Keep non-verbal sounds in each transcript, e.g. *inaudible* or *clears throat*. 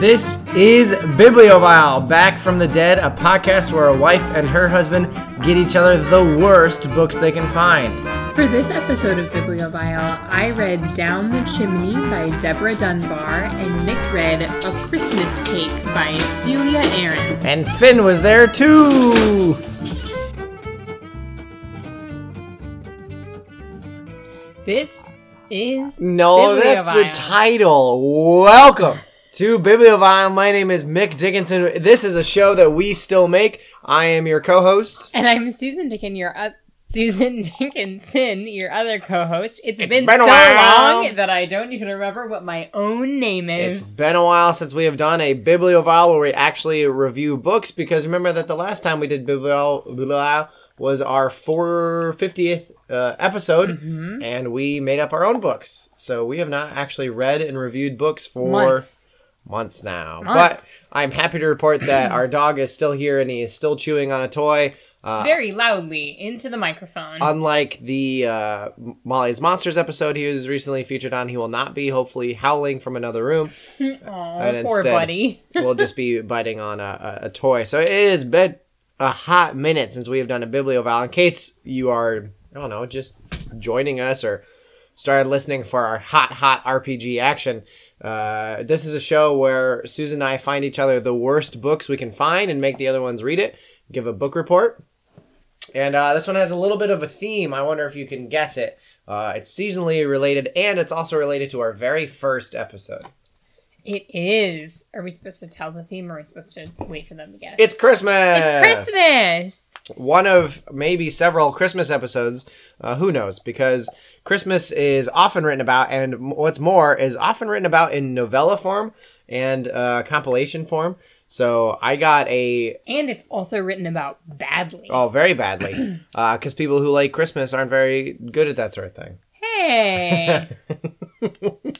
This is Bibliovile, back from the dead, a podcast where a wife and her husband get each other the worst books they can find. For this episode of Bibliovile, I read Down the Chimney by Deborah Dunbar, and Nick read A Christmas Cake by Celia Aaron. And Finn was there too! This is No, that's the Bibliovile. title. Welcome to Bibliovile. My name is Mick Dickinson. This is a show that we still make. I am your co-host. And I'm Susan Dickin, your uh, Susan *laughs* Dickinson, your other co-host. It's been, been a so while. long that I don't even remember what my own name is. It's been a while since we have done a Bibliovile where we actually review books because remember that the last time we did Bibliovile was our 450th uh, episode Mhm. and we made up our own books. So we have not actually read and reviewed books for Months. Months now. Months. But I'm happy to report that our dog is still here and he is still chewing on a toy. Uh, Very loudly into the microphone. Unlike the uh, Molly's Monsters episode he was recently featured on, he will not be hopefully howling from another room. *laughs* Aw, and poor instead- buddy. *laughs* We'll just be biting on a, a, a toy. So it has been a hot minute since we have done a Bibliovile. In case you are, I don't know, just joining us or started listening for our hot, hot RPG action, uh, this is a show where Susan and I find each other the worst books we can find and make the other ones read it, give a book report. And uh, this one has a little bit of a theme. I wonder if you can guess it. Uh, it's seasonally related, and it's also related to our very first episode. It is. Are we supposed to tell the theme or are we supposed to wait for them to guess? It's Christmas. It's Christmas. One of maybe several Christmas episodes. Uh, who knows? Because Christmas is often written about, and what's more, is often written about in novella form and uh, compilation form. So I got a And it's also written about badly. oh very badly *clears throat* because people who like Christmas aren't very good at that sort of thing. Hey. *laughs*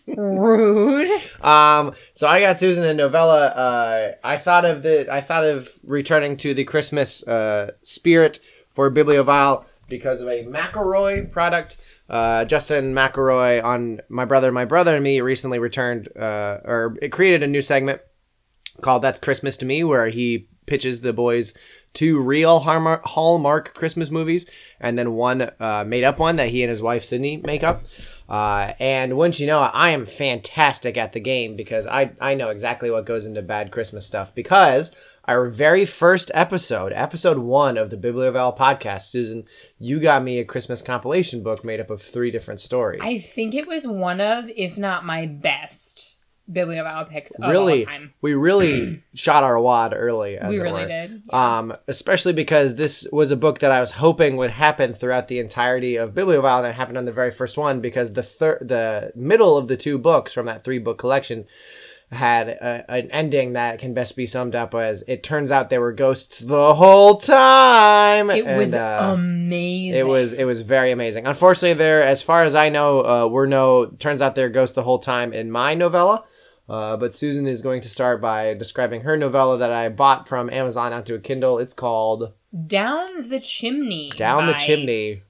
Rude. Um, so I got Susan and novella. Uh, I thought of the I thought of returning to the Christmas uh, spirit for Bibliovile because of a McElroy product. Uh, Justin McElroy on my brother, my brother and me recently returned uh, or it created a new segment called "That's Christmas to Me," where he pitches the boys two real Hallmark, Hallmark Christmas movies and then one uh, made up one that he and his wife Sydnee make up. Uh, and wouldn't you know, it, I am fantastic at the game because I I know exactly what goes into bad Christmas stuff because. Our very first episode, episode one of the Bibliovile podcast, Susan, you got me a Christmas compilation book made up of three different stories. I think it was one of, if not my best, Bibliovile picks of really, we really *clears throat* shot our wad early. As We really were. did. Um, especially because this was a book that I was hoping would happen throughout the entirety of Bibliovile, and it happened on the very first one because the third, the middle of the two books from that three book collection had a, an ending that can best be summed up as it turns out there were ghosts the whole time. It And, was uh, amazing. it was it was very amazing. Unfortunately, there, as far as I know, uh, we're no. Turns out there ghosts the whole time in my novella. Uh, but Susan is going to start by describing her novella that I bought from Amazon onto a Kindle. It's called Down the Chimney. Down the Chimney.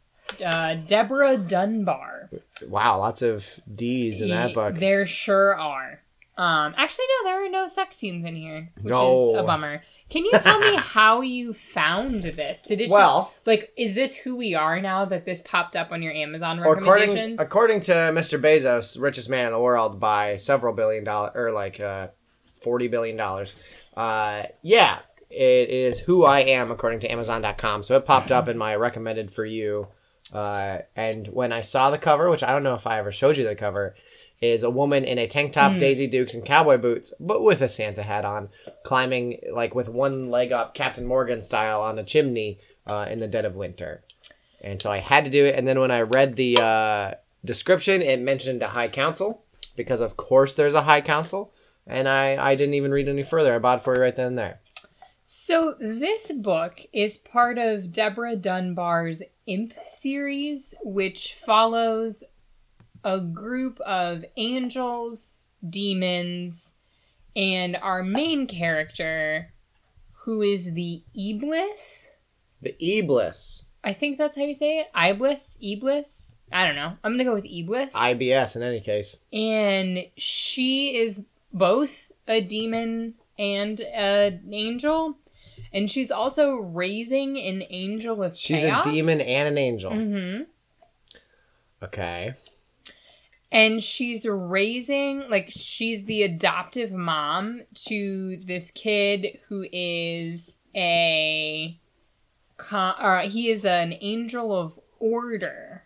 Uh, Deborah Dunbar. Wow, lots of D's in that book. There sure are. Um, actually, no, there are no sex scenes in here, which is a bummer. Can you tell me *laughs* how you found this? Did it Well- just, like is this who we are now that this popped up on your Amazon According, recommendations? according to Mr. Bezos, richest man in the world by several billion dollars, or like uh, forty billion dollars. Uh, yeah, it is who I am according to Amazon.com. So it popped up in my recommended for you. Uh, and when I saw the cover, which I don't know if I ever showed you the cover, is a woman in a tank top, Hmm. Daisy Dukes, and cowboy boots, but with a Santa hat on, climbing like with one leg up, Captain Morgan style, on a chimney uh, in the dead of winter. And so I had to do it. And then when I read the uh, description, it mentioned a high council because, of course, there's a high council. And I, I didn't even read any further. I bought it for you right then and there. So this book is part of Deborah Dunbar's Imp series, which follows a group of angels, demons, and our main character, who is the Iblis. The Eblis. I think that's how you say it. Iblis, Iblis. I don't know. I'm gonna go with Iblis. IBS in any case. and she is both a demon and an angel. And she's also raising an angel of She's chaos. a demon and an angel. Mm-hmm. Okay. And she's raising like she's the adoptive mom to this kid who is a or he is an angel of order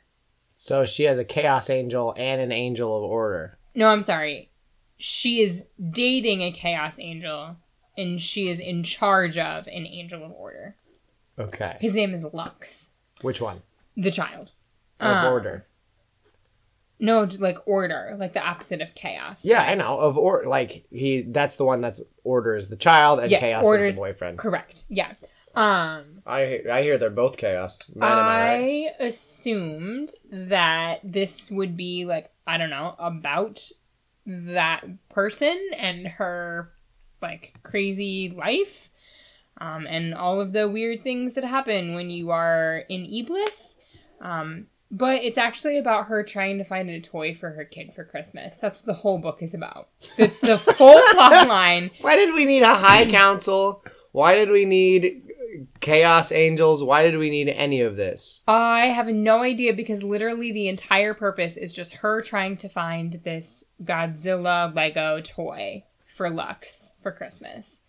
So she has a chaos angel and an angel of order. no i'm sorry she is dating a chaos angel and she is in charge of an angel of order Okay. his name is lux Which one? the child Of Uh, order. No like order like the opposite of chaos Yeah, I know. Of or like he that's the one that's order is the child and Yeah, chaos order's- is the boyfriend. correct yeah um I I hear they're both chaos. Man, am I right? I assumed that this would be like I don't know about that person and her like crazy life, um, and all of the weird things that happen when you are in Iblis. Um, but it's actually about her trying to find a toy for her kid for Christmas. That's what the whole book is about. It's the full *laughs* plot line. Why did we need a high council? Why did we need chaos angels? Why did we need any of this? I have no idea because literally the entire purpose is just her trying to find this Godzilla Lego toy for Lux for Christmas.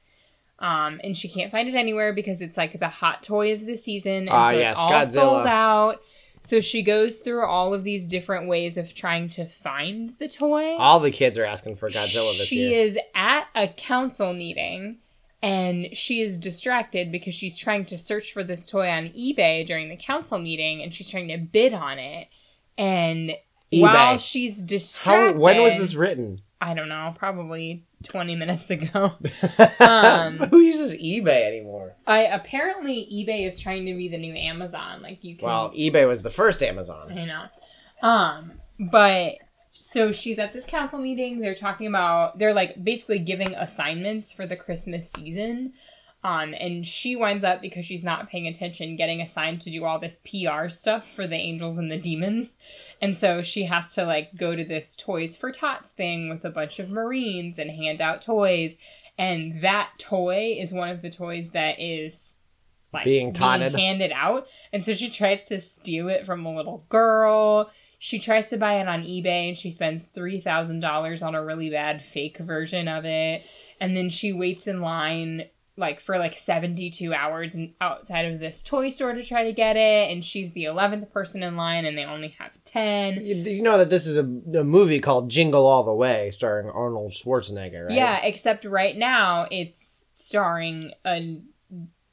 Um, and she can't find it anywhere because it's like the hot toy of the season, and Ah, so yes, it's all Godzilla. sold out. So she goes through all of these different ways of trying to find the toy. All the kids are asking for Godzilla this she year. is at a council meeting and she is distracted because she's trying to search for this toy on eBay during the council meeting and she's trying to bid on it. And while eBay. she's How distracted, when was this written? I don't know, probably 20 minutes ago. *laughs* Um, Who uses eBay anymore? I apparently eBay is trying to be the new Amazon. Like you can Well, eBay was the first Amazon. I know. Um, but so she's at this council meeting. They're talking about they're like basically giving assignments for the Christmas season. Um, and she winds up because she's not paying attention, getting assigned to do all this PR stuff for the angels and the demons. And so she has to like go to this Toys for Tots thing with a bunch of Marines and hand out toys. And that toy is one of the toys that is like Being totted. handed out. And so she tries to steal it from a little girl. She tries to buy it on eBay and she spends $3,000 on a really bad fake version of it. And then she waits in line like for like 72 hours and outside of this toy store to try to get it and she's the 11th person in line and they only have 10 You, you know that this is a, a movie called Jingle All the Way, starring Arnold Schwarzenegger, right? yeah except right now it's starring a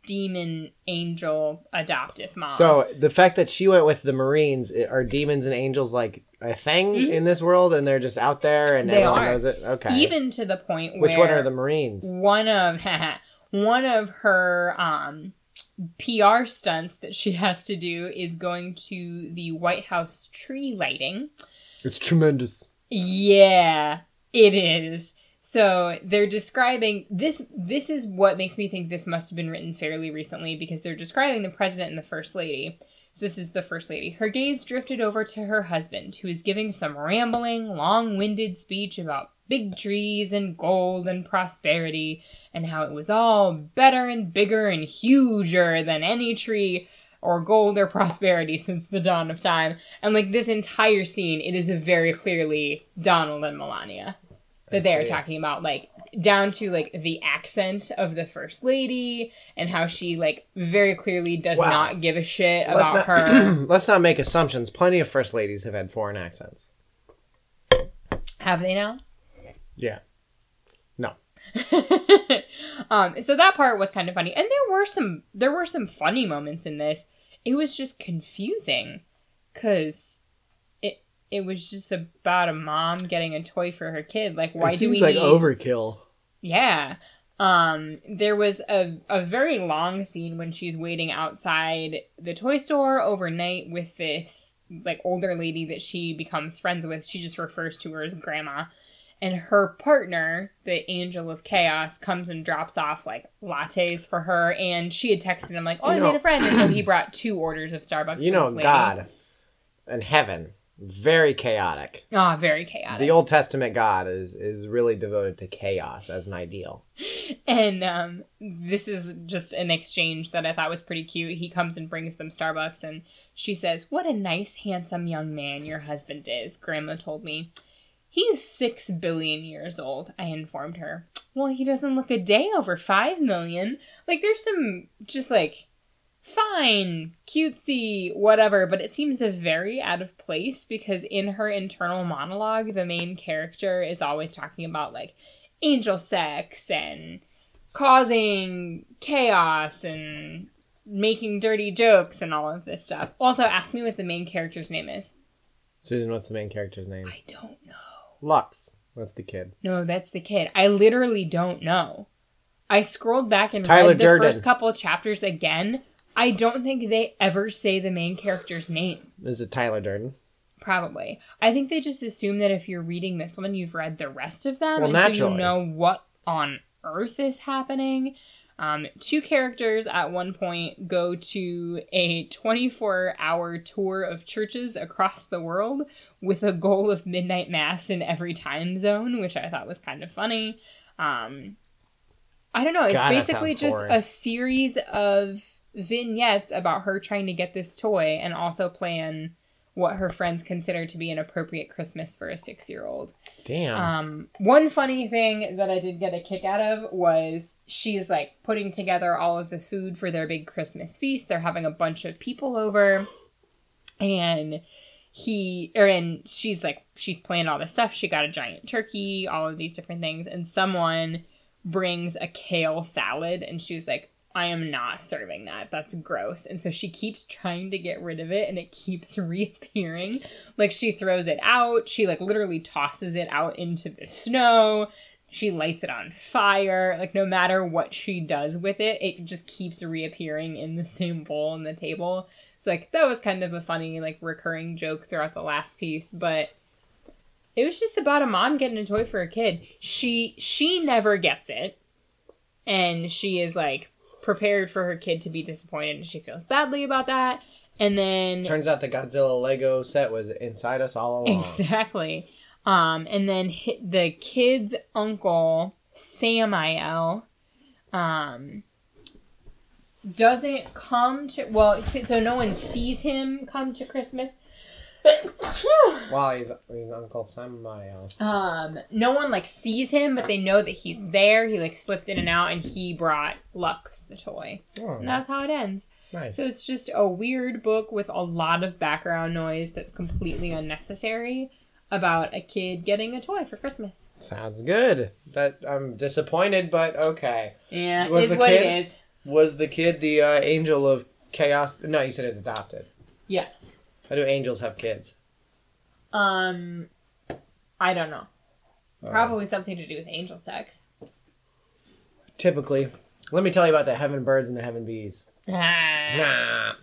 demon angel adoptive mom So the fact that she went with the Marines are demons and angels like a thing Mhm. in this world, and they're just out there and They everyone are. knows it. Okay. even to the point where which one are the Marines? one of *laughs* one of her um PR stunts that she *laughs* has to do is going to the White House tree lighting. It's tremendous. Yeah, it is. So they're describing this this is what makes me think this must have been written fairly recently because they're describing the president and the first lady. So this is the first lady. Her gaze drifted over to her husband, who is giving some rambling, long-winded speech about big trees and gold and prosperity and how it was all better and bigger and huger than any tree or gold or prosperity *laughs* since the dawn of time. And like this entire scene, it is very clearly Donald and Melania that they are talking about, like down to like the accent of the first lady and how she like very clearly does Wow. not give a shit Let's about not, her. *clears throat* let's not make assumptions. Plenty of first ladies have had foreign accents. Have they now? Yeah. No. *laughs* um, so that part was kind of funny, and there were some there were some funny moments in this. It was just confusing because it it was just about a mom getting a toy for her kid. Like, why do we like need? overkill. Yeah. Um, there was a, a very long scene when she's waiting outside the toy store overnight with this like older lady that she becomes friends with. She just refers to her as grandma. And her partner, the Angel of Chaos, comes and drops off like lattes for her. And she had texted him like, "Oh, You I know- made a friend," and so he brought two orders of Starbucks. You for know. God and heaven Very chaotic. Oh, very chaotic. The Old Testament God is is really devoted to chaos as an ideal. and um, this is just an exchange that I thought was pretty cute. He comes and brings them Starbucks, and she says, What a nice, handsome young man your husband is, Grandma told me. He's six billion years old, I informed her. Well, he doesn't look a day over five million. Like, there's some just like fine, cutesy, whatever, but it seems very out of place because in her internal monologue, the main character is always talking about like angel sex and causing chaos and making dirty jokes and all of this stuff. Also, ask me what the main character's name is. Susan, what's the main character's name? I don't know. Lux. That's the kid. No, that's the kid. I literally don't know. I scrolled back and Tyler read the Durden. first couple chapters again. I don't think they ever say the main character's name. Is it Tyler Durden? Probably. I think they just assume that if you're reading this one, you've read the rest of them, Well, and so you know what on earth is happening. Um, two characters at one point go to a 24 hour tour of churches across the world with a goal of midnight mass in every time zone, which I thought was kind of funny. Um, I don't know. It's God, basically just boring. a series of vignettes about her trying to get this toy and also plan what her friends consider to be an appropriate Christmas for a six year old. Damn. Um, one funny thing that I did get a kick out of was she's like putting together all of the food for their big Christmas feast. They're having a bunch of people over, and he or and she's like she's planned all this stuff. She got a giant turkey, all of these different things, and someone brings a kale salad, and she was like. I am not serving that. That's gross. And so she keeps trying to get rid of it and it keeps *laughs* reappearing. Like she throws it out. She like literally tosses it out into the snow. She lights it on fire. Like no matter what she does with it, it just keeps reappearing in the same bowl on the table. So like that was kind of a funny like recurring joke throughout the last piece, but it was just about a mom getting a toy for a kid. She she never gets it. And she is like prepared for her kid to be disappointed and she feels badly about that. And then Turns out the Godzilla Lego set was inside us all along. Exactly. Um, and then the kid's uncle, Samael, um, doesn't come to, well, so so no one sees him come to Christmas. *coughs* Wow, he's he's Uncle Samuel. um, no one like sees him, but they know that he's there. He like slipped in and out, and he brought Lux the toy. Oh, And that's how it ends. nice. So it's just a weird book with a lot of background noise that's completely unnecessary about a kid getting a toy for Christmas. Sounds good. That I'm disappointed, but okay. Yeah, Was is the what kid- it is. Was the kid the uh, angel of chaos? No, you said it was adopted. Yeah. How do angels have kids? Um, I don't know. Uh, Probably something to do with angel sex. typically. Let me tell you about the heaven birds and the heaven bees. Ah.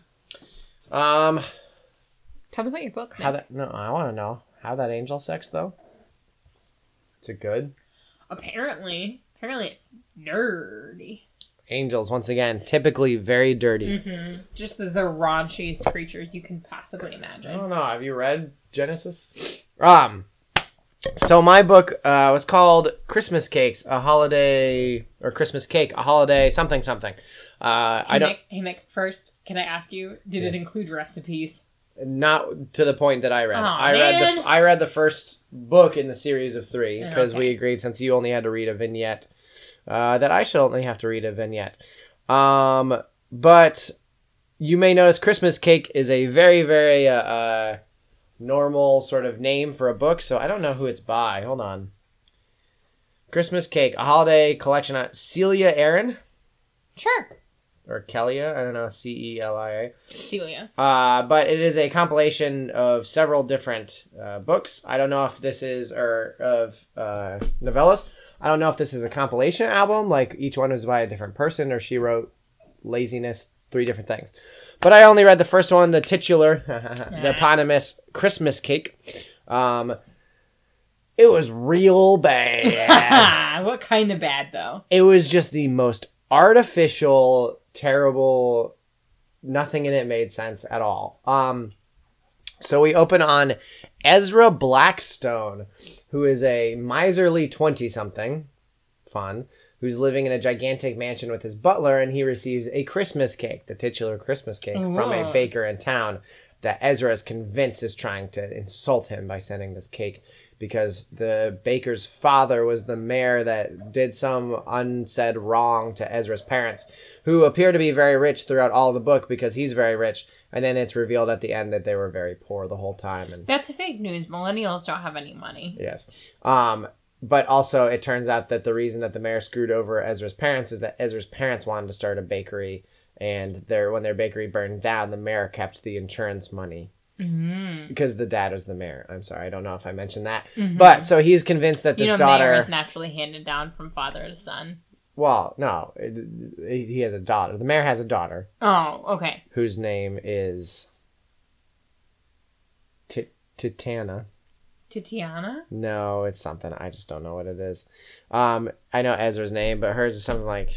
Nah. Um. Tell me about your book. How Nick. that? No, I want to know how that angel sex though. Is it good? Apparently, apparently it's nerdy. Angels once again, typically very dirty. hmm Just the, the raunchiest creatures you can possibly imagine I don't know. Have you read Genesis? Um. So my book uh, was called Christmas Cakes, a holiday or Christmas cake, a holiday something something. Uh, Hey, I don't Mick, hey Mick, first, can I ask you, did it include recipes? not to the point that I read. Aw, I read the I read the first book in the series of three because we agreed since you only had to read a vignette uh, that I should only have to read a vignette. Um, but you may notice Christmas cake is a very very uh, uh, normal sort of name for a book, so I don't know who it's by. Hold on. Christmas cake, a holiday collection. Uh, Celia Aaron Sure. Or Kelia, I don't know, C E L I A. Celia. Uh, but it is a compilation of several different uh, books. I don't know if this is or of uh, novellas. I don't know if this is a compilation album, like each one was by a different person, or she wrote laziness, three different things. But I only read the first one, the titular, *laughs* the eponymous Christmas cake. Um, it was real bad *laughs* what kind of bad though? it was just the most artificial, terrible. Nothing in it made sense at all. Um, So we open on Ezra Blackstone, who is a miserly 20 something, fun, who's living in a gigantic mansion with his butler, and he receives a Christmas cake, the titular Christmas cake, from a baker in town that Ezra is convinced is trying to insult him by sending this cake because the baker's father was the mayor that did some unsaid wrong to Ezra's parents, who appear to be very rich throughout all the book because he's very rich, and then it's revealed at the end that they were very poor the whole time and That's fake news. Millennials don't have any money. Yes. Um, but also, it turns out that the reason that the mayor screwed over Ezra's parents is that Ezra's parents wanted to start a bakery, and their when their bakery burned down, the mayor kept the insurance money Mm-hmm. because the dad is the mayor. I'm sorry, I don't know if I mentioned that, but so he's convinced that You this know, daughter. mayor is naturally handed down from father to son. well, no, it, he has a daughter. The mayor has a daughter Oh, okay. whose name is Ti- Titana. Tatiana? No, it's something. I just don't know what it is. Um, I know Ezra's name, but hers is something like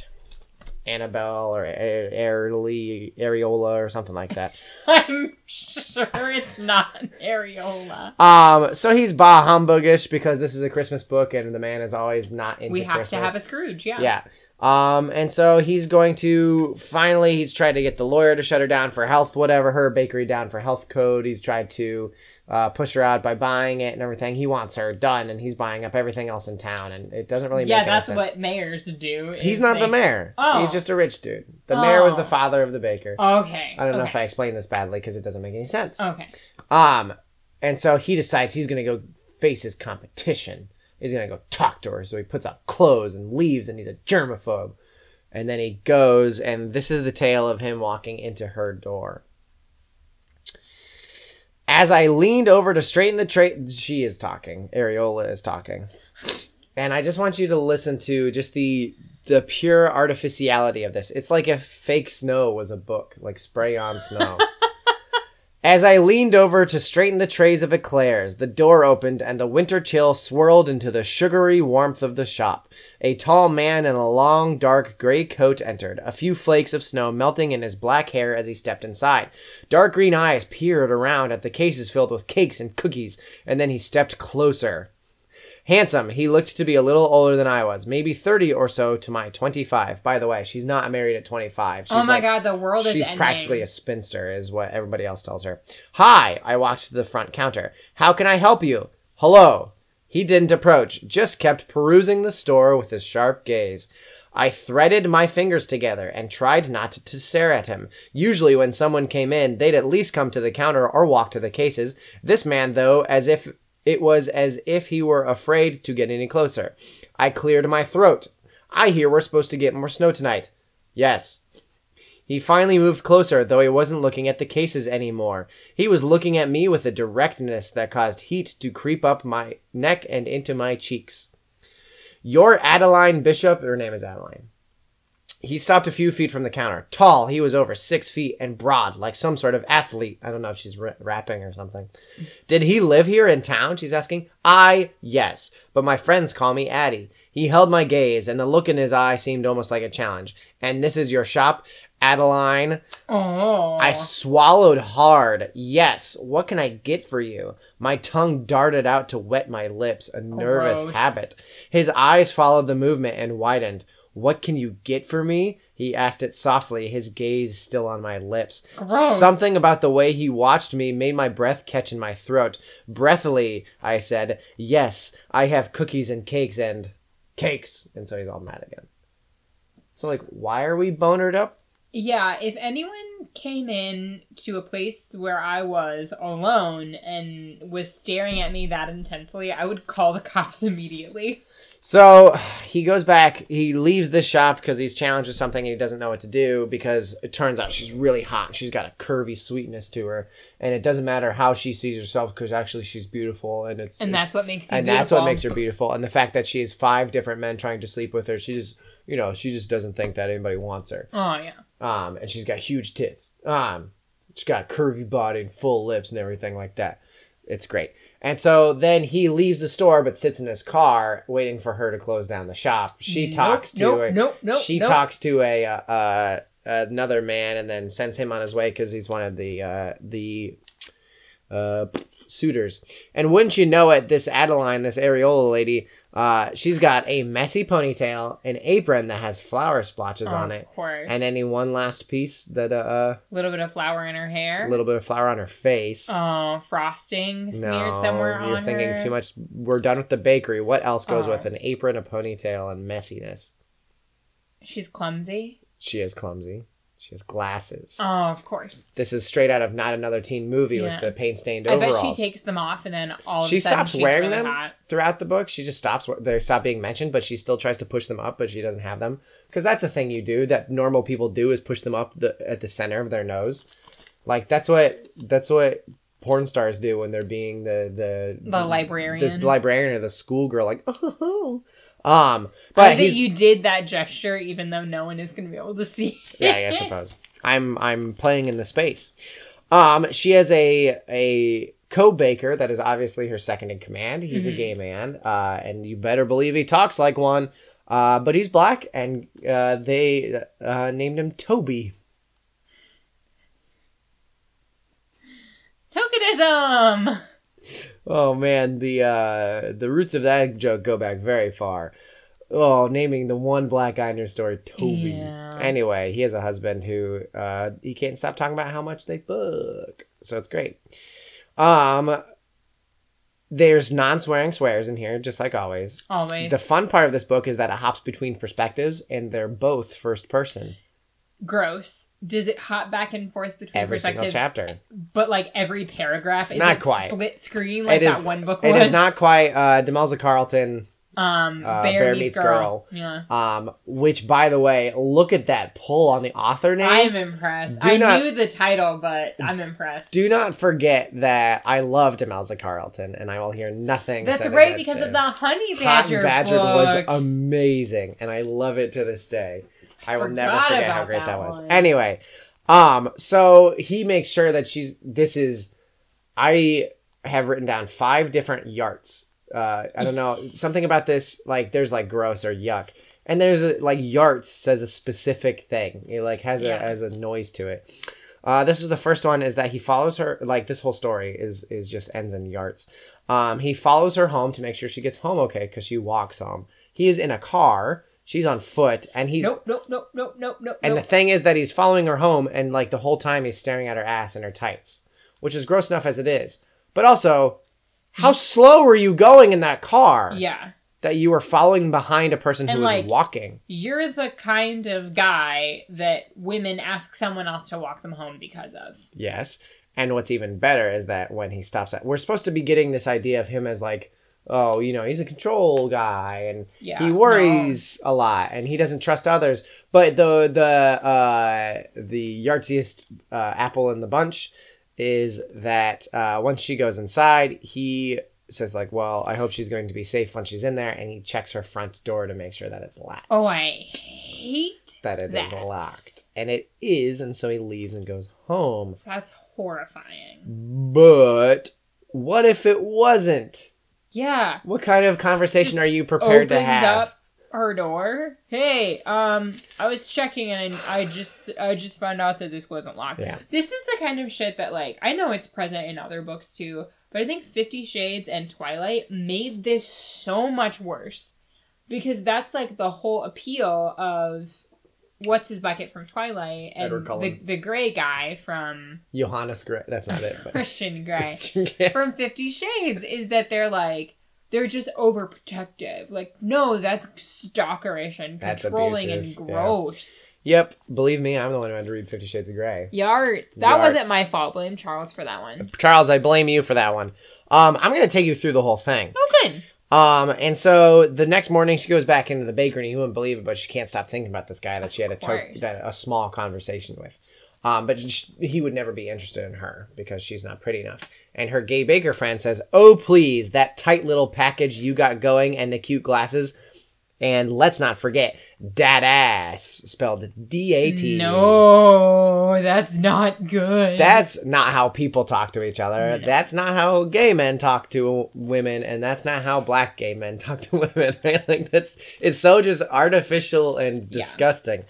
Annabelle or Airly, Areola or something like that. *laughs* I'm sure it's not areola. Um, so he's bah humbuggish because this is a Christmas book and the man is always not into We have Christmas. to have a Scrooge, yeah. Yeah. Um, and so he's going to finally he's tried to get the lawyer to shut her down for health, whatever, her bakery down for health code. He's tried to uh, push her out by buying it and everything. He wants her done, and he's buying up everything else in town, and it doesn't really Yeah, make that's sense. what mayors do. He's not the mayor. Oh. He's just a rich dude. The mayor was the Oh. father of the baker. Okay. I don't know if I explained this badly because it doesn't make any sense. Okay. Um, and so he decides he's gonna go face his competition. He's gonna go talk to her. So he puts out clothes and leaves, and he's a germaphobe. And then he goes, and this is the tale of him walking into her door. As I leaned over to straighten the tray, she is talking. Areola is talking, and I just want you to listen to just the the pure artificiality of this. It's like if fake snow was a book, like spray on snow. *laughs* As I leaned over to straighten the trays of eclairs, the door opened and the winter chill swirled into the sugary warmth of the shop. A tall man in a long, dark gray coat entered, a few flakes of snow melting in his black hair as he stepped inside. Dark green eyes peered around at the cases filled with cakes and cookies, and then he stepped closer. Handsome, he looked to be a little older than I was, maybe 30 or so to my 25. By the way, she's not married at 25. She's oh my like- god, the world is She's practically a spinster, is what everybody else tells her. Hi, I walked to the front counter. How can I help you? Hello. He didn't approach, just kept perusing the store with his sharp gaze. I threaded my fingers together and tried not to stare at him. Usually, when someone came in, they'd at least come to the counter or walk to the cases. This man, though, as if it was as if he were afraid to get any closer. I cleared my throat. I hear we're supposed to get more snow tonight. Yes. He finally moved closer, though he wasn't looking at the cases anymore. He was looking at me with a directness that caused heat to creep up my neck and into my cheeks. You're Adeline Bishop. Her name is Adeline. He stopped a few feet from the counter. Tall, he was over six feet and broad, like some sort of athlete. I don't know if she's ra- rapping or something. Did he live here in town? She's asking. I, yes, but my friends call me Addie. He held my gaze, and the look in his eye seemed almost like a challenge. And this is your shop, Adeline? Oh. I swallowed hard. Yes. What can I get for you? My tongue darted out to wet my lips, a nervous Gross. habit. His eyes followed the movement and widened. What can you get for me? He asked it softly, his gaze still on my lips. Gross. Something about the way he watched me made my breath catch in my throat. Breathily, I said, Yes, I have cookies and cakes and cakes. And so he's all mad again. So, like, why are we bonered up? Yeah, if anyone came in to a place where I was alone and was staring at me that intensely, I would call the *laughs* cops immediately. So he goes back. He leaves this shop because he's challenged with something and he doesn't know what to do because it turns out she's really hot. She's got a curvy sweetness to her, and it doesn't matter how she sees herself because actually she's beautiful, and it's And it's- that's what makes you and beautiful. that's what makes her beautiful. And the fact that she has five different men trying to sleep with her, she just you know she just doesn't think that anybody wants her. Oh, yeah. Um, and she's got huge tits. Um, she's got a curvy body and full lips and everything like that. It's great. And so then he leaves the store but sits in his car waiting for her to close down the shop. She Nope, talks to nope, a, nope, nope, she nope. talks to a uh, uh, another man and then sends him on his way because he's one of the uh, the uh, suitors. And wouldn't you know it, this Adeline, this areola lady, uh, she's got a messy ponytail, an apron that has flower splotches on of it, course. and any one last piece that uh, a little bit of flour in her hair. a little bit of flour on her face. Oh, frosting smeared no, somewhere you're thinking her. too much. We're done with the bakery. What else goes Oh. with an apron, a ponytail, and messiness? She's clumsy. She is clumsy. She has glasses. Oh, of course. This is straight out of not another teen movie with the paint stained overalls. I bet she takes them off and then all of She a sudden stops she's wearing really them hot. throughout the book. She just stops. They stop being mentioned, but she still tries to push them up, but she doesn't have them because that's a thing you do that normal people do is push them up the, at the center of their nose. Like that's what that's what porn stars do when they're being the the The librarian. the librarian or the schoolgirl. Like *laughs* oh, um, I but that he's you did that gesture even though no one is going to be able to see. *laughs* yeah, I suppose. I'm I'm playing in the space. Um, she has a a co-baker that is obviously her second in command. He's a Mhm. gay man, uh, and you better believe he talks like one. Uh, but he's black, and uh, they uh, named him Toby. Tokenism. Oh man, the uh, the roots of that joke go back very far. Oh, naming the one black guy in your story Toby. Yeah. Anyway, he has a husband who uh, he can't stop talking about how much they fuck. So it's great. Um, there's non-swearing swears in here, just like always. Always The fun part of this book is that it hops between perspectives, and they're both first person gross. Does it hop back and forth between every single perspectives? chapter. But like every paragraph is Not it quite. split screen like It that is- one book It was. is not quite uh, Demelza Carlton um uh, Bear, Bear meets, Meets girl. Yeah. um, which by the way, look at that pull on the author name. I'm impressed. Do I not- knew the title, but I'm impressed. Do not forget that I love Demelza Carlton, and I will hear nothing. That's said right because of the Honey Badger and Badgered was amazing, and I love it to this day. I will never forget how great that, that was. one. Anyway, um, so he makes sure that she's. This is, I have written down five different yarts. Uh, I don't know *laughs* something about this. Like there's like gross or yuck, and there's a, like yarts says a specific thing. It like has a has a noise to it. Uh, this is the first one is that he follows her like this whole story is is just ends in yarts. Um, he follows her home to make sure she gets home okay because she walks home. He is in a car. She's on foot, and he's Nope, nope, nope, nope, nope, nope. and nope. the thing is that he's following her home, and like the whole time he's staring at her ass and her tights, which is gross enough as it is. But also, how mm-hmm. slow were you going in that car yeah. that you were following behind a person who And, was like, walking? You're the kind of guy that women ask someone else to walk them home because of. Yes. And what's even better is that when he stops at, we're supposed to be getting this idea of him as like, oh, you know, he's a control guy and Yeah. he worries a lot and he doesn't trust others. But the the uh, the yardziest uh, apple in the bunch is that uh, once she goes inside, he says like, well, I hope she's going to be safe when she's in there, and he checks her front door to make sure that it's locked. Oh, I hate that it is that. locked, and it is, and so he leaves and goes home. That's horrifying. But what if it wasn't? Yeah. What kind of conversation Just are you prepared to have? up her door. Hey, um, I was checking and I, I just I just found out that this wasn't locked. Yeah. This is the kind of shit that like I know it's present in other books too, but I think Fifty Shades and Twilight made this so much worse because that's like the whole appeal of what's his bucket from Twilight and the the gray guy from Johannes Gray. That's not it. But. *laughs* Christian *laughs* Yeah. from Fifty Shades is that they're like they're just overprotective. Like, no, that's stalkerish and controlling and yeah. gross. Yep, believe me, I'm the one who had to read Fifty Shades of Grey. Yart. That wasn't my fault. Blame Charles for that one. Charles, I blame you for that one. Um, I'm gonna take you through the whole thing. Oh, good. Um, and so the next morning she goes back into the bakery, and you wouldn't believe it, but she can't stop thinking about this guy that she had a, to- that, a small conversation with. Um, but sh he would never be interested in her because she's not pretty enough. And her gay baker friend says, "Oh please, that tight little package you got going, and the cute glasses, and let's not forget dat ass, spelled D A T. No, that's not good. That's not how people talk to each other. No. That's not how gay men talk to women, and that's not how black gay men *laughs* talk to women. *laughs* like that's it's so just artificial and Yeah. disgusting.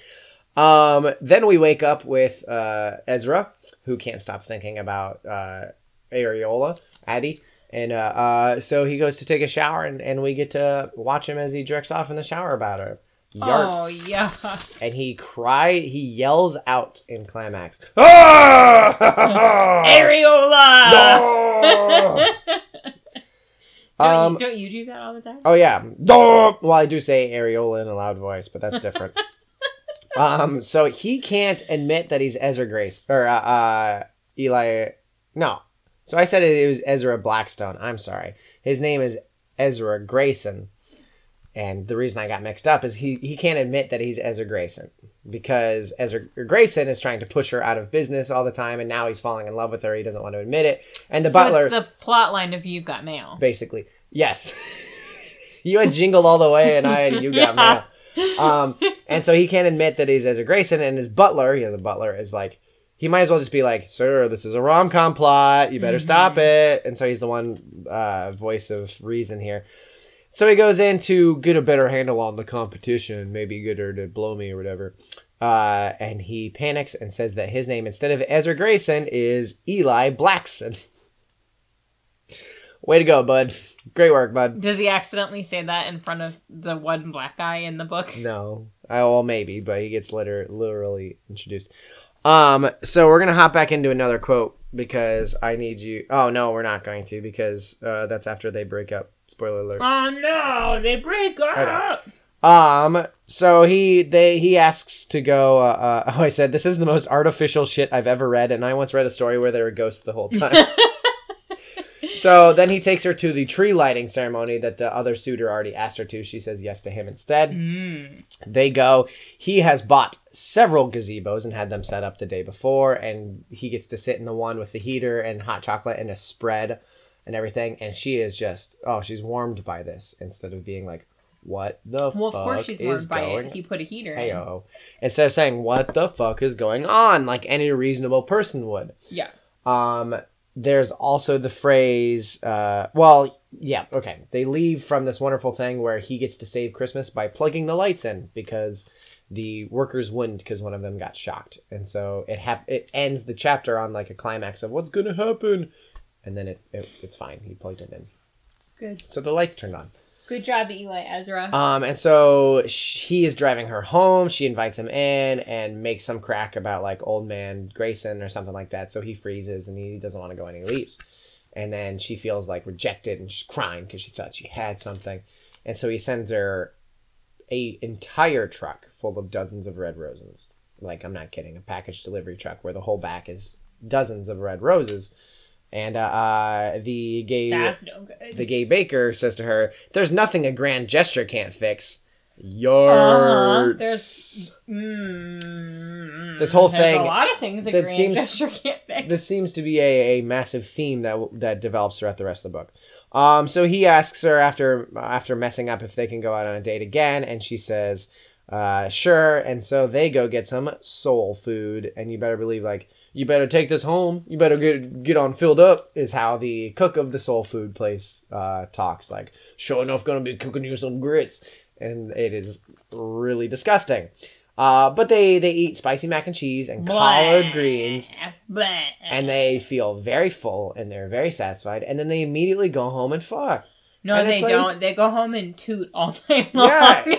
Um, then we wake up with uh, Ezra, who can't stop thinking about uh, areola, Addy. And uh, uh, so he goes to take a shower, and, and we get to watch him as he jerks off in the shower about her. Oh, Yarts. yeah. And he cry, he yells out in climax. *laughs* Ah! *laughs* Areola! No! *laughs* Don't, Um, you, don't you do that all the time? Oh yeah. Well, I do say areola in a loud voice, but that's different. um, so he can't admit that he's Ezra Grace or uh, uh Eli. No. So I said it was Ezra Blackstone. I'm sorry. His name is Ezra Grayson. And the reason I got mixed up is he, he can't admit that he's Ezra Grayson because Ezra Grayson is trying to push her out of business all the time, and now he's falling in love with her. He doesn't want to admit it. And the so butler, it's the plot line of You've Got Mail. basically. Yes. *laughs* you had jingled all the way, and I had you got *laughs* Yeah. mail. Um, and so he can't admit that he's Ezra Grayson, and his butler, yeah, the butler is like, he might as well just be like, "Sir, this is a rom com plot. You better stop it." And so he's the one uh, voice of reason here. So he goes in to get a better handle on the competition, maybe get her to blow me or whatever. Uh, and he panics and says that his name instead of Ezra Grayson is Eli Blackson. *laughs* Way to go, bud. Great work, bud. Does he accidentally say that in front of the one black guy in the book? No. Oh, well, maybe, but he gets liter- literally introduced. Um, so we're gonna hop back into another quote because I need you. Oh no, we're not going to because uh, that's after they break up. Spoiler alert. Oh no, they break up. Um, so he they he asks to go. Uh, uh, *laughs* oh, I said this is the most artificial shit I've ever read, and I once read a story where there were ghosts the whole time. *laughs* so then he takes her to the tree lighting ceremony that the other suitor already asked her to. She says yes to him instead. Mm. They go. He has bought several gazebos and had them set up the day before, and he gets to sit in the one with the heater and hot chocolate and a spread and everything. And she is just oh, she's warmed by this instead of being like, "What the Well, of course she's is warmed by going?" it. He put a heater in. Heyo. Instead of saying "What the fuck is going on?" like any reasonable person would. Yeah. Um, there's also the phrase, uh, well, yeah, okay. They leave from this wonderful thing where he gets to save Christmas by plugging the lights in because the workers wouldn't because one of them got shocked. And so it hap- it ends the chapter on like a climax of what's going to happen. And then it, it it's fine. He plugged it in. Good. So the lights turned on. Good job, Eli Ezra. Um, and so he is driving her home. She invites him in and makes some crack about like old man Grayson or something like that. So he freezes and he doesn't want to go and he leaves. And then she feels like rejected and she's crying because she thought she had something. And so he sends her a entire truck full of dozens of red roses. Like I'm not kidding, a package delivery truck where the whole back is dozens of red roses. And uh, uh the gay That's no good. the gay baker says to her, "There's nothing a grand gesture can't fix." Uh-huh. Yards. Mm, This whole there's thing- a lot of things a that grand seems- gesture can't fix. This seems to be a, a massive theme that that develops throughout the rest of the book. Um, so he asks her after after messing up if they can go out on a date again, and she says, uh, "Sure." And so they go get some soul food, and you better believe like you better take this home. You better get get on filled up. Is how the cook of the soul food place uh, talks. Like, sure enough, gonna be cooking you some grits, and it is really disgusting. Uh, but they they eat spicy mac and cheese and collard greens Blah. and they feel very full and they're very satisfied and then they immediately go home and fuck no, and they like- don't. They go home and toot all night *laughs* long. Yeah.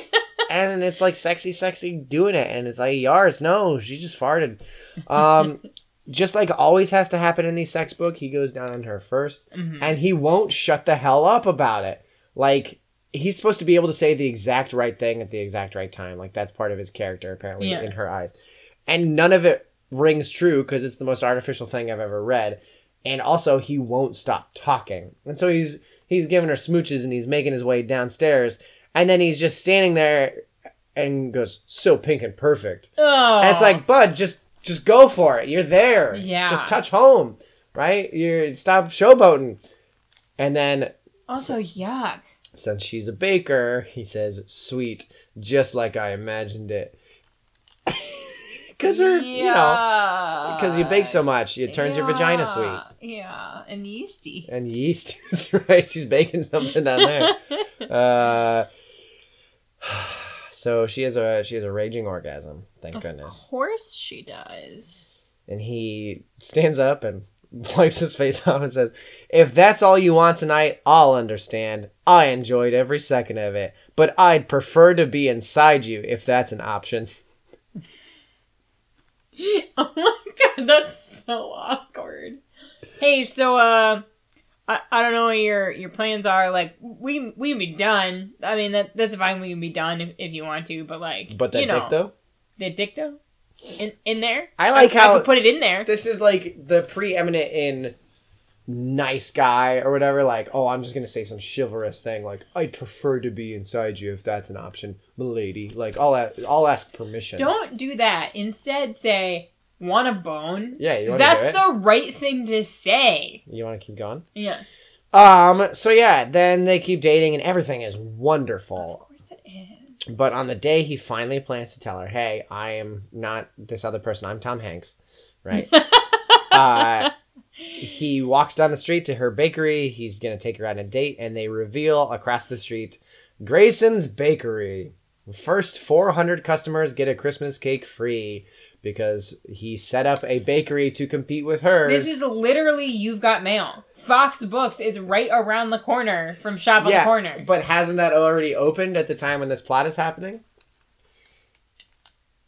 and it's like sexy sexy doing it and it's like yars no she just farted um *laughs* just like always has to happen in these sex book he goes down on her 1st Mhm. and he won't shut the hell up about it. Like he's supposed to be able to say the exact right thing at the exact right time. Like that's part of his character apparently Yeah. in her eyes. And none of it rings true because it's the most artificial thing i've ever read. And also he won't stop talking. And so he's he's giving her smooches and he's making his way downstairs. And then he's just standing there and goes so pink and perfect. Oh. and it's like bud just just go for it. You're there. Yeah. just touch home right? You're stop showboating. And then also yuck. since she's a baker he says sweet just like i imagined it. *laughs* Because her you know because you bake so much it turns your vagina sweet. Yeah, Yeah, and yeasty. and yeast *laughs* is right. She's baking something down there. *laughs* Uh so she has a she has a raging orgasm thank Of goodness Of course she does. and he stands up and *laughs* wipes his face off and says, If that's all you want tonight, I'll understand. I enjoyed every second of it, but I'd prefer to be inside you if that's an option. *laughs* *laughs* oh my god, that's so awkward. Hey, so uh I, I don't know what your your plans are. Like we we can be done. I mean that that's fine. We can be done if, if you want to. But like, But that you know, dick, though? the dick though, in in there. I like I, how- could put it in there. This is like the preeminent in nice guy or whatever. Like, oh, I'm just going to say some chivalrous thing. Like, I'd prefer to be inside you if that's an option, milady. Like, I'll, I'll ask permission. Don't do that. Instead, say want a bone. Yeah, you want That's the right thing to say. You want to keep going? Yeah. Um. So yeah, then they keep dating, and everything is wonderful. Of course it is. But on the day he finally plans to tell her, "Hey, I am not this other person. I'm Tom Hanks," right? *laughs* uh, he walks down the street to her bakery. He's gonna take her out on a date, and they reveal across the street, Grayson's Bakery. First 400 customers get a Christmas cake free because he set up a bakery to compete with hers. This is literally you've got mail. Fox Books is right around the corner from Shop on yeah, the Corner. but hasn't that already opened at the time when this plot is happening?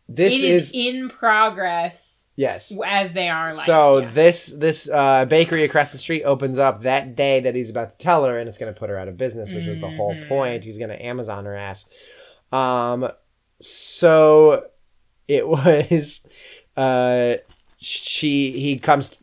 This It is is in progress yes. as they are like so yeah. this this uh, bakery across the street opens up that day that he's about to tell her, and it's going to put her out of business, which is the whole Mhm. point. He's going to Amazon her ass. Um, so it was uh, she he comes.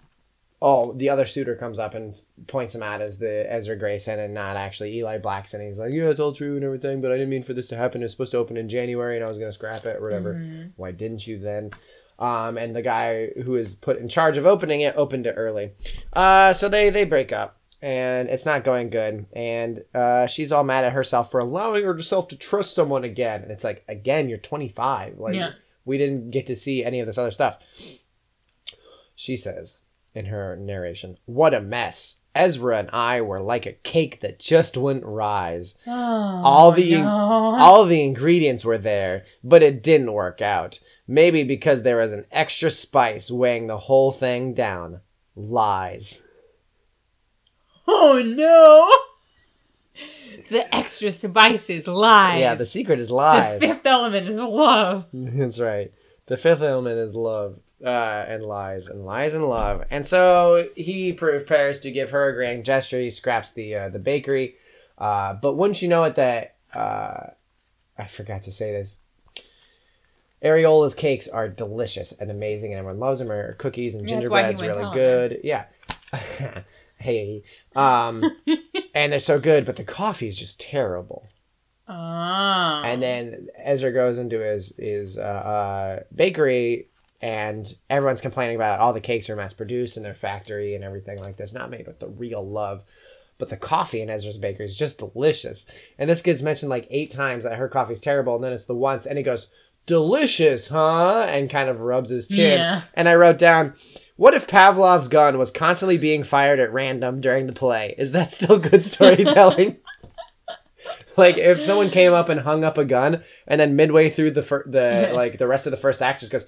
Oh, the other suitor comes up and points him out as the Ezra Grayson and not actually Eli Blackson. He's like, "Yeah, it's all true and everything, but I didn't mean for this to happen. It was supposed to open in January, and I was going to scrap it or whatever." Mhm. why didn't you then? Um, and the guy who is put in charge of opening it opened it early. Uh, so they they break up, and it's not going good. And uh, she's all mad at herself for allowing herself to trust someone again. And it's like, again, you're 25. Like Yeah. We didn't get to see any of this other stuff. She says in her narration, "What a mess." Ezra and I were like a cake that just wouldn't rise. Oh, All the- no. All the ingredients were there, but it didn't work out. Maybe because there was an extra spice weighing the whole thing down. Lies. Oh no! *laughs* The extra spice is lies. Yeah, the secret is lies. The fifth element is love. *laughs* That's right. The fifth element is love. Uh, and lies and lies and love. And so he prepares to give her a grand gesture. He scraps the uh, the bakery. Uh, but wouldn't you know it that uh, I forgot to say this. Areola's cakes are delicious and amazing, and everyone loves them. Her cookies and gingerbread's really good. Yeah. *laughs* hey, um, *laughs* and they're so good, but the coffee is just terrible. Oh. And then Ezra goes into his his uh, uh, bakery, and everyone's complaining about all the cakes are mass produced in their factory and everything like this, not made with the real love. But the coffee in Ezra's bakery is just delicious. And this gets mentioned like eight times that her coffee's terrible, and then it's the once, and he goes, "Delicious, huh?" and kind of rubs his chin. Yeah. And I wrote down. What if Pavlov's gun was constantly being fired at random during the play? Is that still good *laughs* storytelling? like if someone came up and hung up a gun and then midway through the fir- the like the rest of the first act just goes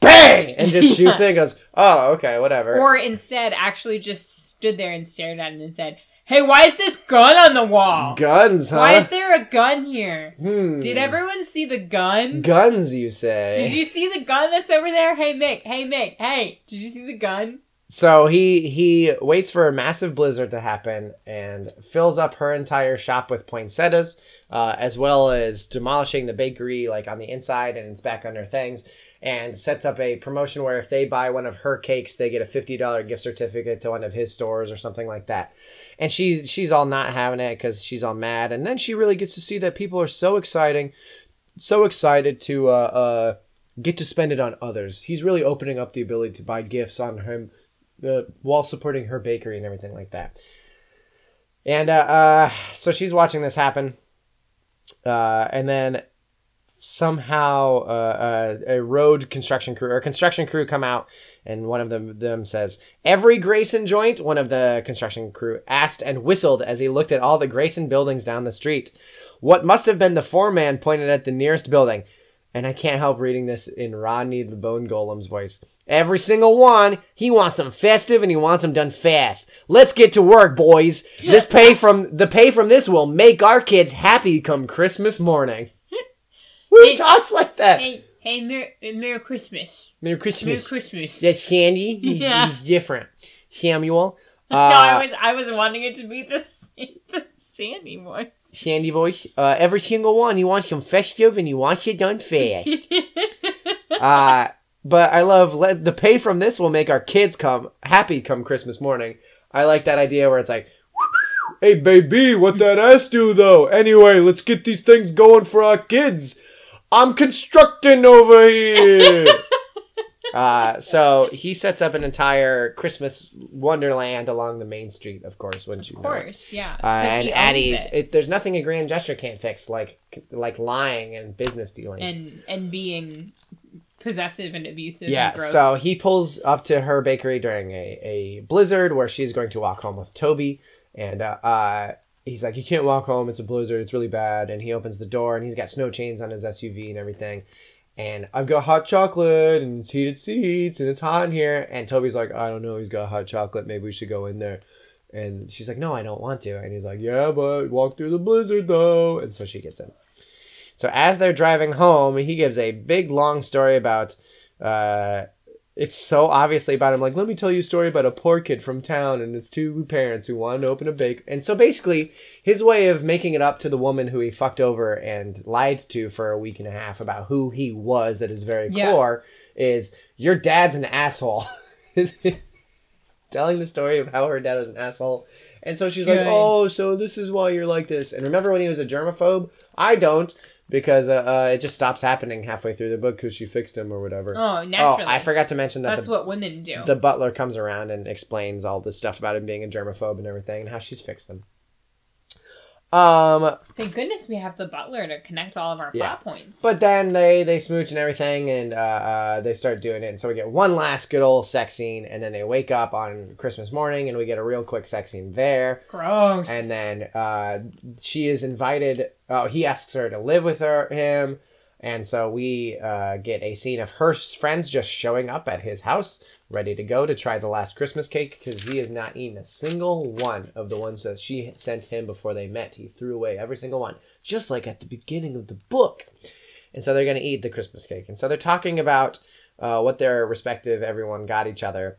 bang and just *laughs* shoots it and goes oh okay whatever Or instead, actually just stood there and stared at it and said, Hey, why is this gun on the wall? guns huh Why is there a gun here? hmm. Did everyone see the gun? guns you say Did you see the gun that's over there? Hey, Mick. Hey, Mick. Hey, did you see the gun? so he he waits for a massive blizzard to happen and fills up her entire shop with poinsettias uh, as well as demolishing the bakery like on the inside and it's back under things and sets up a promotion where if they buy one of her cakes they get a $50 gift certificate to one of his stores or something like that. And she's she's all not having it because she's all mad. And then she really gets to see that people are so exciting so excited to uh, uh, get to spend it on others. He's really opening up the ability to buy gifts on him uh, while supporting her bakery and everything like that. And uh, uh, so she's watching this happen. Uh, and then somehow uh, uh, a road construction crew or construction crew come out and one of them, them says every grayson joint one of the construction crew asked and whistled as he looked at all the grayson buildings down the street what must have been the foreman pointed at the nearest building and I can't help reading this in Rodney the Bone Golem's voice. Every single one, he wants them festive and he wants them done fast. Let's get to work, boys. This pay from the pay from this will make our kids happy come Christmas morning. Who Hey- talks like that? Hey, hey, Merry, Merry Christmas. Merry Christmas. Merry Christmas. That's Shandy. He's, *laughs* Yeah. he's different. Samuel. Uh, *laughs* no, I was I was wanting it to be the, *laughs* the Sandy voice. Shandy voice. Uh, every single one, he wants them festive and he wants it done fast. uh, but I love let, the pay from this will make our kids come happy come Christmas morning. I like that idea where it's like, hey baby, what that ass do though? Anyway, let's get these things going for our kids. I'm constructing over here. *laughs* uh, so he sets up an entire Christmas wonderland along the main street, of course, wouldn't you of course, yeah. Uh, and Addie's, it. it, there's nothing a grand gesture can't fix, like like lying and business dealings. and and being possessive and abusive. yeah, and gross. so he pulls up to her bakery during a, a blizzard where she's going to walk home with Toby, and uh, uh, he's like, "You can't walk home; it's a blizzard. It's really bad." And he opens the door, and he's got snow chains on his SUV and everything. And I've got hot chocolate and it's heated seats and it's hot in here. And Toby's like, I don't know, he's got hot chocolate. Maybe we should go in there. And she's like, No, I don't want to. And he's like, Yeah, but walk through the blizzard though. And so she gets in. So as they're driving home, he gives a big long story about. Uh, it's so obviously about him. Like, let me tell you a story about a poor kid from town and his two parents who wanted to open a bake. And so basically, his way of making it up to the woman who he fucked over and lied to for a week and a half about who he was at his very Yeah. core is your dad's an asshole. *laughs* Telling the story of how her dad was an asshole. And so she's like, oh, so this is why you're like this. And remember when he was a germaphobe? I don't because uh, uh, it just stops happening halfway through the book because she fixed him or whatever. oh, naturally. Oh, I forgot to mention that That's the, what women do. the butler comes around and explains all the stuff about him being a germaphobe and everything and how she's fixed him. Um, Thank goodness we have the butler to connect all of our Yeah. plot points. but then they they smooch and everything, and uh, uh, they start doing it, and so we get one last good old sex scene, and then they wake up on Christmas morning, and we get a real quick sex scene there. Gross. and then uh, she is invited. Oh, he asks her to live with her him, and so we uh, get a scene of her friends just showing up at his house, ready to go to try the last Christmas cake because he has not eaten a single one of the ones that she sent him before they met. He threw away every single one, just like at the beginning of the book. And so they're going to eat the Christmas cake, and so they're talking about uh, what their respective everyone got each other.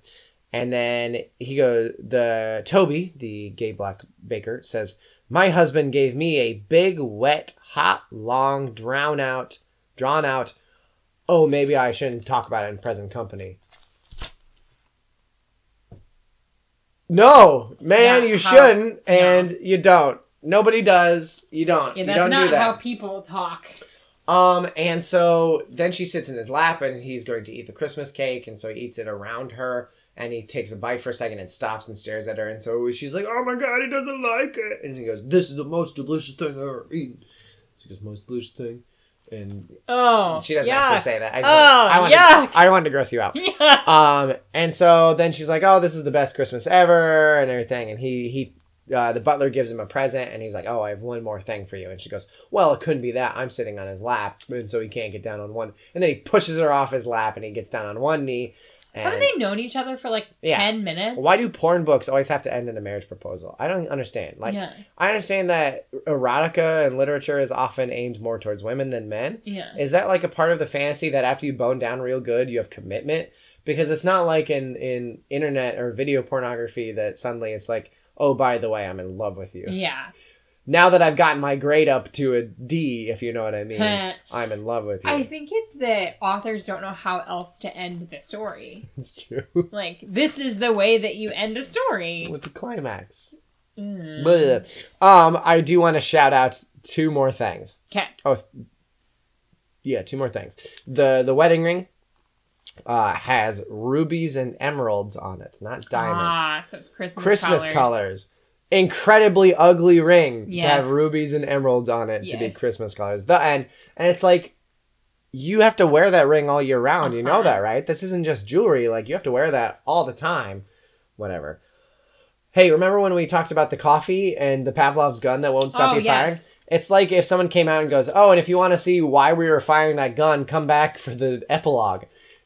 And then he goes, the Toby, the gay black baker, says, My husband gave me a big, wet, hot, long, drown out, drawn out, oh, maybe I shouldn't talk about it in present company. No, man, you how- shouldn't, and you don't. Nobody does. You don't. yeah, you that's don't not do that. how people talk. Um, and so then she sits in his lap and he's going to eat the Christmas cake, and so he eats it around her, and he takes a bite for a second and stops and stares at her, and so she's like, "Oh my god, he doesn't like it," and he goes, "This is the most delicious thing I've ever eaten." She goes, "Most delicious thing," and Oh, she doesn't yeah. actually say that. I just, Oh, I wanted, yuck. I wanted to gross you out. *laughs* Yeah. Um, and so then she's like, "Oh, this is the best Christmas ever," and everything. And he he, uh, the butler gives him a present, and he's like, "Oh, I have one more thing for you." And she goes, "Well, it couldn't be that. I'm sitting on his lap, and so he can't get down on one." And then he pushes her off his lap, and he gets down on one knee. And Haven't they known each other for like Yeah. 10 minutes? why do porn books always have to end in a marriage proposal? I don't understand. Like, yeah. I understand that erotica and literature is often aimed more towards women than men. Yeah. Is that like a part of the fantasy that after you bone down real good, you have commitment? Because it's not like in in internet or video pornography that suddenly it's like, oh, by the way, I'm in love with you. Yeah. Now that I've gotten my grade up to a D, if you know what I mean, I'm in love with you. I think it's that authors don't know how else to end the story. *laughs* it's true. Like, this is the way that you end a story. with the climax. Mm. Um, I do want to shout out two more things. Okay. Oh, th- yeah, two more things. The the wedding ring uh, has rubies and emeralds on it, not diamonds. Ah, so it's Christmas, Christmas colors. colors. Incredibly ugly ring to have rubies and emeralds on it to be Christmas colors. The and and it's like you have to wear that ring all year round. You know Uh-huh. that, right? This isn't just jewelry. Like you have to wear that all the time. Whatever. Hey, remember when we talked about the coffee and the Pavlov's gun that won't stop Oh, you firing? It's like if someone came out and goes, "Oh, and if you want to see why we were firing that gun, come back for the epilogue."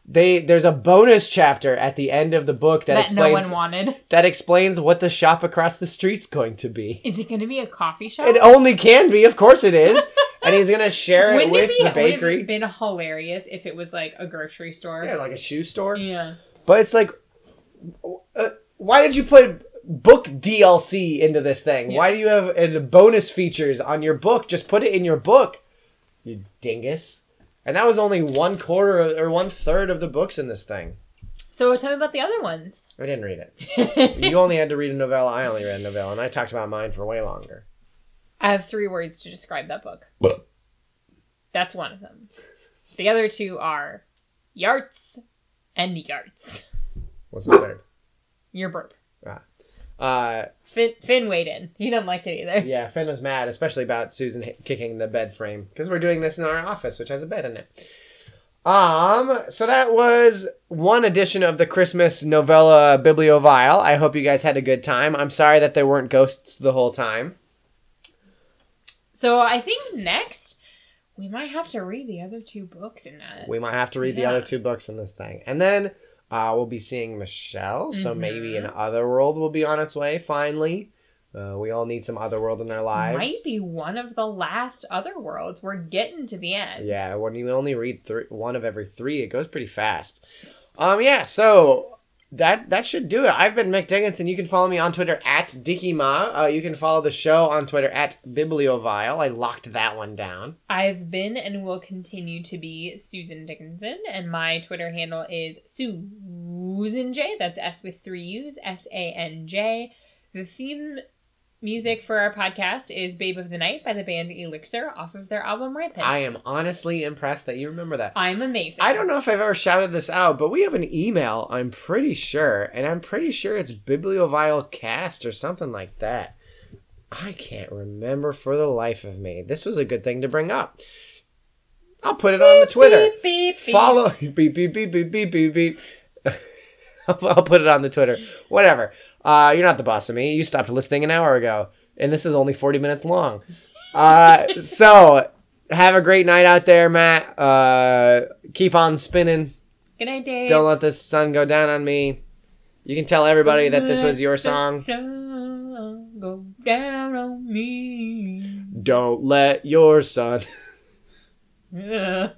They there's a bonus chapter at the end of the book that, that no explains one wanted. that explains what the shop across the street's going to be. Is it going to be a coffee shop? It only can be, of course it is. *laughs* and he's gonna share it Wouldn't with it be, the would it have been hilarious if it was like a grocery store? Yeah, like a shoe store. Yeah. But it's like, uh, why did you put book DLC into this thing? Yeah. Why do you have uh, bonus features on your book? Just put it in your book, you dingus. And that was only one quarter or one third of the books in this thing. So tell me about the other ones. I didn't read it. *laughs* You only had to read a novella. I only read a novella, and I talked about mine for way longer. I have three words to describe that book. That's one of them. The other two are yarts and yarts. What's the third? Your burp. Ah. Uh, Finn, Finn weighed in. He didn't like it either. yeah, Finn was mad, especially about Susan hi- kicking the bed frame because we're doing this in our office, which has a bed in it. Um, so that was one edition of the Christmas novella Bibliovile. I hope you guys had a good time. I'm sorry that there weren't ghosts the whole time. So I think next we might have to read the other two books in that. We might have to read the other two books in this thing, and then uh, we'll be seeing Michelle. So maybe Mhm. an Otherworld will be on its way finally. Uh, we all need some Otherworld in our lives. Might be one of the last other worlds. We're getting to the end. Yeah, when you only read three, one of every three, it goes pretty fast. Um, yeah, so that that should do it. I've been Mick Dickinson. You can follow me on Twitter at DickieMa. Uh, you can follow the show on Twitter at Bibliovile. I locked that one down. I've been and will continue to be Susan Dickinson, and my Twitter handle is Susan J. That's S with three U's, S A N J. The theme music for our podcast is Babe of the Night by the band Elixir off of their album Rampant. I am honestly impressed that you remember that. I'm amazing. I don't know if I've ever shouted this out, but we have an email, I'm pretty sure, and I'm pretty sure it's BibliovileCast or something like that. I can't remember for the life of me. This was a good thing to bring up. I'll put it on the Twitter. Beep, beep, beep. Follow *laughs* beep beep beep beep beep beep beep. *laughs* I'll put it on the Twitter. Whatever. Uh, you're not the boss of me. You stopped listening an hour ago, and this is only 40 minutes long. Uh, *laughs* so have a great night out there, Matt. Uh, keep on spinning. Good night, Dave. Don't let the sun go down on me. You can tell everybody that this was your song. Sun Go down on me. Don't let your sun. *laughs* Ugh.